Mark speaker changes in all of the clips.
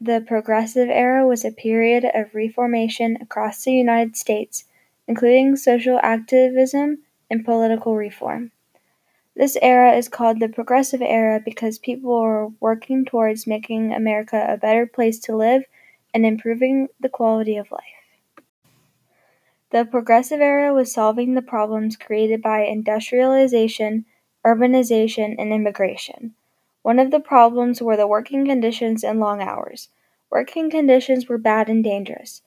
Speaker 1: The Progressive Era was a period of reformation across the United States, including social activism and political reform. This era is called the Progressive Era because people were working towards making America a better place to live and improving the quality of life. The Progressive Era was solving the problems created by industrialization, urbanization, and immigration. One of the problems were the working conditions and long hours. Working conditions were bad and dangerous.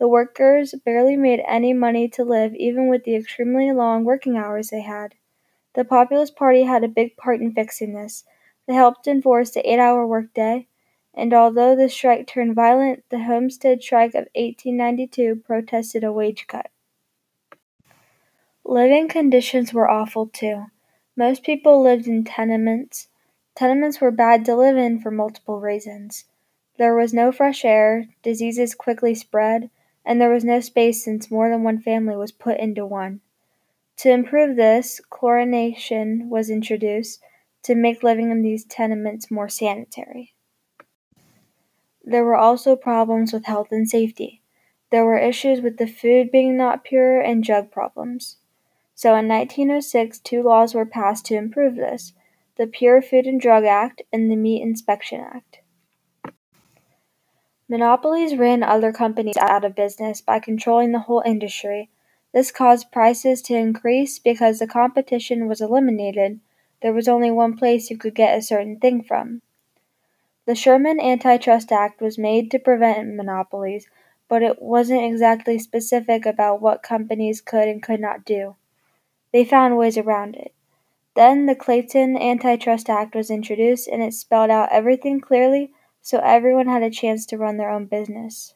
Speaker 1: The workers barely made any money to live even with the extremely long working hours they had. The Populist Party had a big part in fixing this. They helped enforce the eight hour workday, and although the strike turned violent, the Homestead Strike of 1892 protested a wage cut. Living conditions were awful too. Most people lived in tenements. Tenements were bad to live in for multiple reasons. There was no fresh air, diseases quickly spread, and there was no space since more than one family was put into one. To improve this, chlorination was introduced to make living in these tenements more sanitary. There were also problems with health and safety. There were issues with the food being not pure and drug problems. So in 1906, two laws were passed to improve this the Pure Food and Drug Act and the Meat Inspection Act. Monopolies ran other companies out of business by controlling the whole industry this caused prices to increase because the competition was eliminated. There was only one place you could get a certain thing from. The Sherman Antitrust Act was made to prevent monopolies, but it wasn't exactly specific about what companies could and could not do. They found ways around it. Then the Clayton Antitrust Act was introduced and it spelled out everything clearly so everyone had a chance to run their own business.